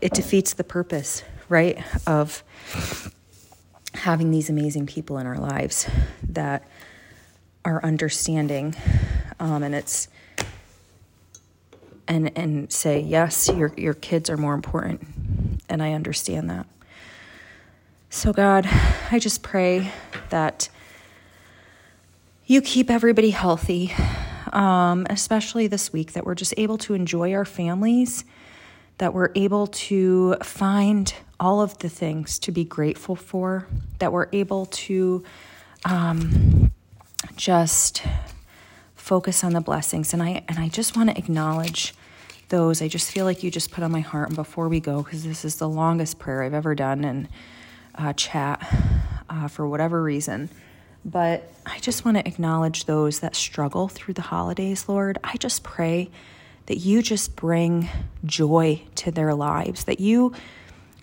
it defeats the purpose, right, of having these amazing people in our lives that are understanding um, and it's and and say yes your your kids are more important and I understand that. So God I just pray that you keep everybody healthy um, especially this week that we're just able to enjoy our families that we're able to find all of the things to be grateful for, that we're able to um, just focus on the blessings. And I and I just want to acknowledge those. I just feel like you just put on my heart. And before we go, because this is the longest prayer I've ever done in uh, chat uh, for whatever reason. But I just want to acknowledge those that struggle through the holidays, Lord. I just pray that you just bring joy to their lives, that you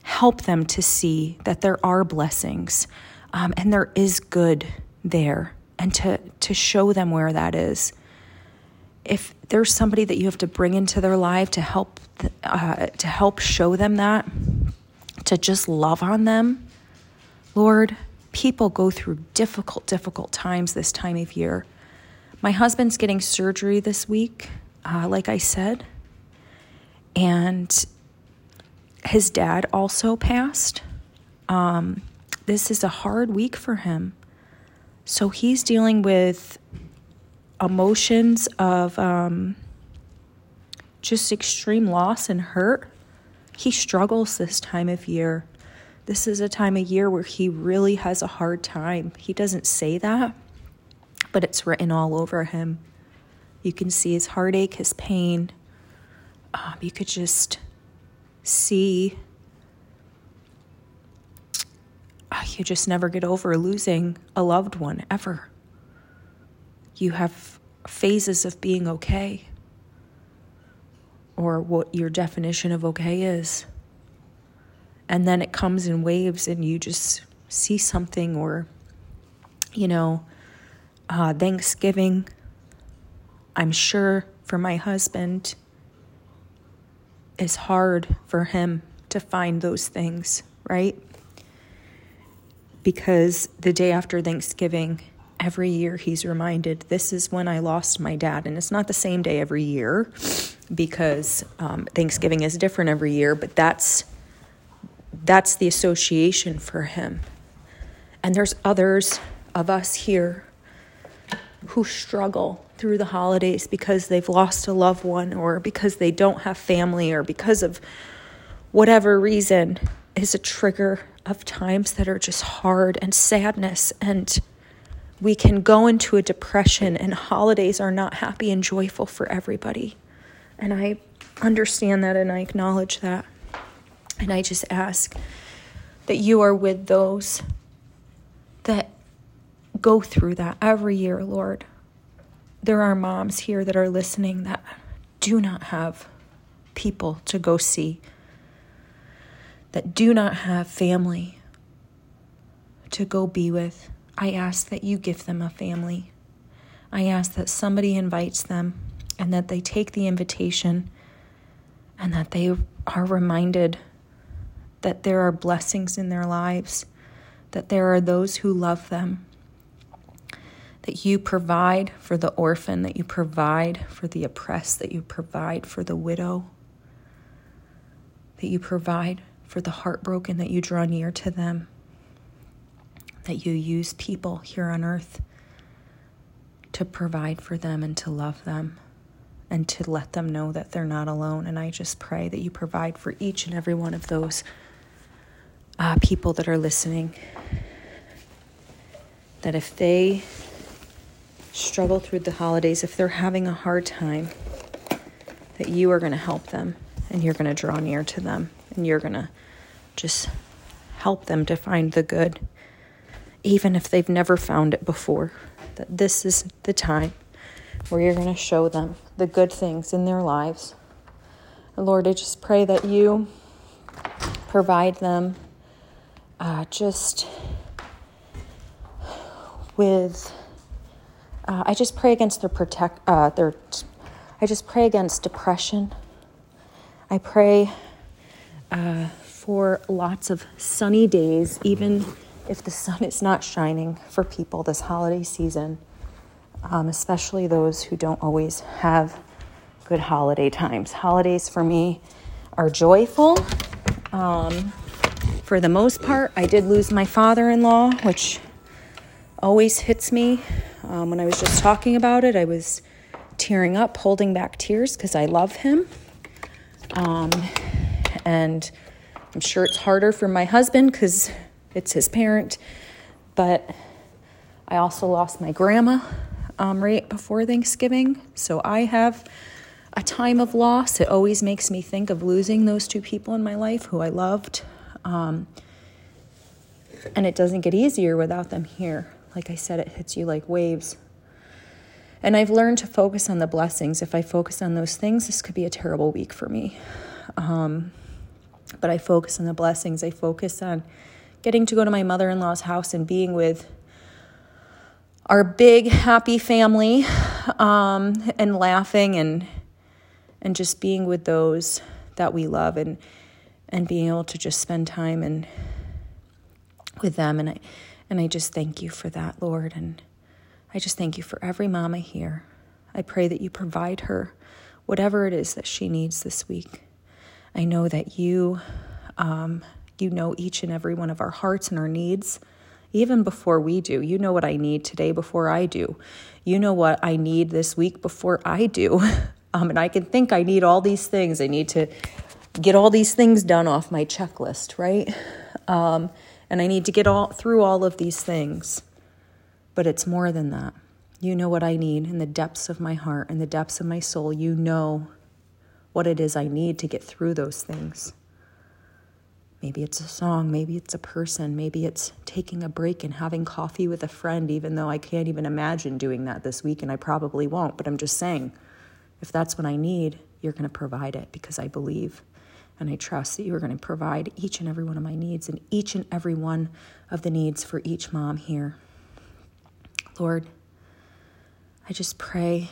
help them to see that there are blessings um, and there is good there, and to, to show them where that is. If there's somebody that you have to bring into their life to help uh, to help show them that, to just love on them, Lord, people go through difficult, difficult times this time of year. My husband's getting surgery this week uh, like I said. And his dad also passed. Um, this is a hard week for him. So he's dealing with emotions of um, just extreme loss and hurt. He struggles this time of year. This is a time of year where he really has a hard time. He doesn't say that, but it's written all over him. You can see his heartache, his pain. Um, you could just see. Uh, you just never get over losing a loved one ever. You have phases of being okay, or what your definition of okay is. And then it comes in waves, and you just see something, or, you know, uh, Thanksgiving I'm sure for my husband, it's hard for him to find those things, right? Because the day after Thanksgiving, every year he's reminded this is when I lost my dad. And it's not the same day every year because um, Thanksgiving is different every year, but that's that's the association for him. And there's others of us here who struggle through the holidays because they've lost a loved one or because they don't have family or because of whatever reason is a trigger of times that are just hard and sadness and we can go into a depression and holidays are not happy and joyful for everybody. And I understand that and I acknowledge that. And I just ask that you are with those that go through that every year, Lord there are moms here that are listening that do not have people to go see, that do not have family to go be with. I ask that you give them a family. I ask that somebody invites them and that they take the invitation and that they are reminded that there are blessings in their lives, that there are those who love them that you provide for the orphan, that you provide for the oppressed, that you provide for the widow, that you provide for the heartbroken, that you draw near to them, that you use people here on earth to provide for them and to love them and to let them know that they're not alone. And I just pray that you provide for each and every one of those uh, people that are listening. That if they struggle through the holidays, if they're having a hard time, that you are going to help them and you're going to draw near to them and you're going to just help them to find the good even if they've never found it before, that this is the time where you're going to show them the good things in their lives. Lord, I just pray that you provide them uh, just with. Uh, I just pray against their protect uh, their. I just pray against depression. I pray uh, for lots of sunny days, even if the sun is not shining for people this holiday season, um, especially those who don't always have good holiday times. Holidays for me are joyful. Um, for the most part, I did lose my father in law, which always hits me. Um, when I was just talking about it, I was tearing up, holding back tears because I love him. Um, and I'm sure it's harder for my husband because it's his parent. But I also lost my grandma um, right before Thanksgiving. So I have a time of loss. It always makes me think of losing those two people in my life who I loved. Um, and it doesn't get easier without them here. Like I said, it hits you like waves. And I've learned to focus on the blessings. If I focus on those things, this could be a terrible week for me. Um, but I focus on the blessings. I focus on getting to go to my mother in law's house and being with our big, happy family um, and laughing and, and just being with those that we love and, and being able to just spend time and with them. And I, and I just thank you for that, Lord. And I just thank you for every mama here. I pray that you provide her whatever it is that she needs this week. I know that you, um, you know each and every one of our hearts and our needs, even before we do. You know what I need today before I do. You know what I need this week before I do. (laughs) Um, and I can think I need all these things. I need to get all these things done off my checklist, right? Um, and I need to get all through all of these things. But it's more than that. You know what I need in the depths of my heart, in the depths of my soul. You know what it is I need to get through those things. Maybe it's a song, maybe it's a person, maybe it's taking a break and having coffee with a friend, even though I can't even imagine doing that this week and I probably won't. But I'm just saying, if that's what I need, you're going to provide it because I believe and I trust that you are going to provide each and every one of my needs and each and every one of the needs for each mom here. Lord, I just pray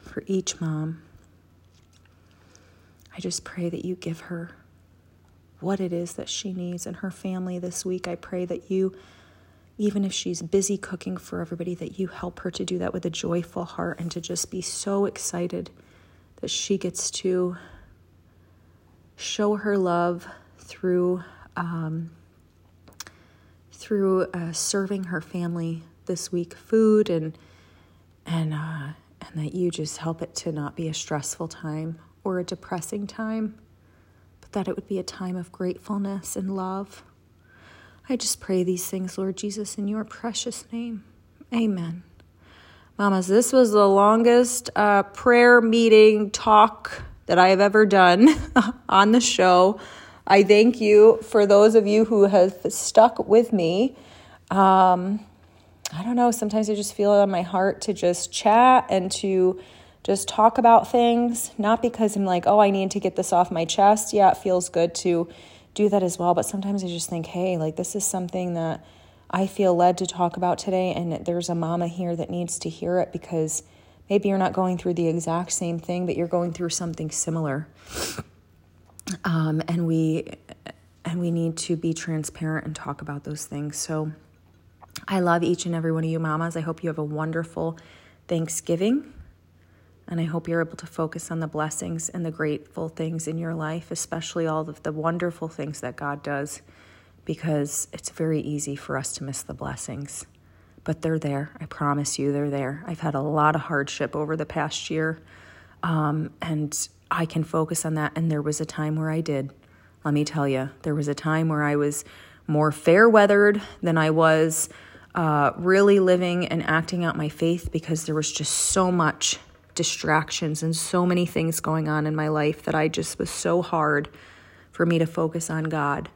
for each mom. I just pray that you give her what it is that she needs and her family this week. I pray that you, even if she's busy cooking for everybody, that you help her to do that with a joyful heart and to just be so excited that she gets to show her love through um, through uh, serving her family this week food and and uh, and that you just help it to not be a stressful time or a depressing time, but that it would be a time of gratefulness and love. I just pray these things, Lord Jesus, in your precious name. Amen. Mamas, this was the longest uh, prayer meeting talk that I have ever done (laughs) on the show. I thank you for those of you who have stuck with me. Um, I don't know, sometimes I just feel it on my heart to just chat and to just talk about things, not because I'm like, oh, I need to get this off my chest. Yeah, it feels good to do that as well. But sometimes I just think, hey, like this is something that I feel led to talk about today, and there's a mama here that needs to hear it because Maybe you're not going through the exact same thing, but you're going through something similar. Um, and we and we need to be transparent and talk about those things. So I love each and every one of you mamas. I hope you have a wonderful Thanksgiving. And I hope you're able to focus on the blessings and the grateful things in your life, especially all of the wonderful things that God does, because it's very easy for us to miss the blessings but they're there. I promise you, they're there. I've had a lot of hardship over the past year, um, and I can focus on that. And there was a time where I did. Let me tell you, there was a time where I was more fair weathered than I was uh, really living and acting out my faith because there was just so much distractions and so many things going on in my life that I just was so hard for me to focus on God.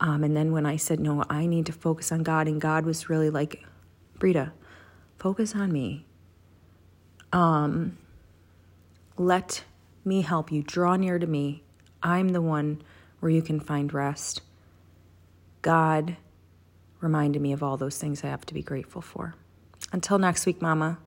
Um, and then when I said, no, I need to focus on God, and God was really like, Britta, focus on me. Um, let me help you. Draw near to me. I'm the one where you can find rest. God reminded me of all those things I have to be grateful for. Until next week, Mama.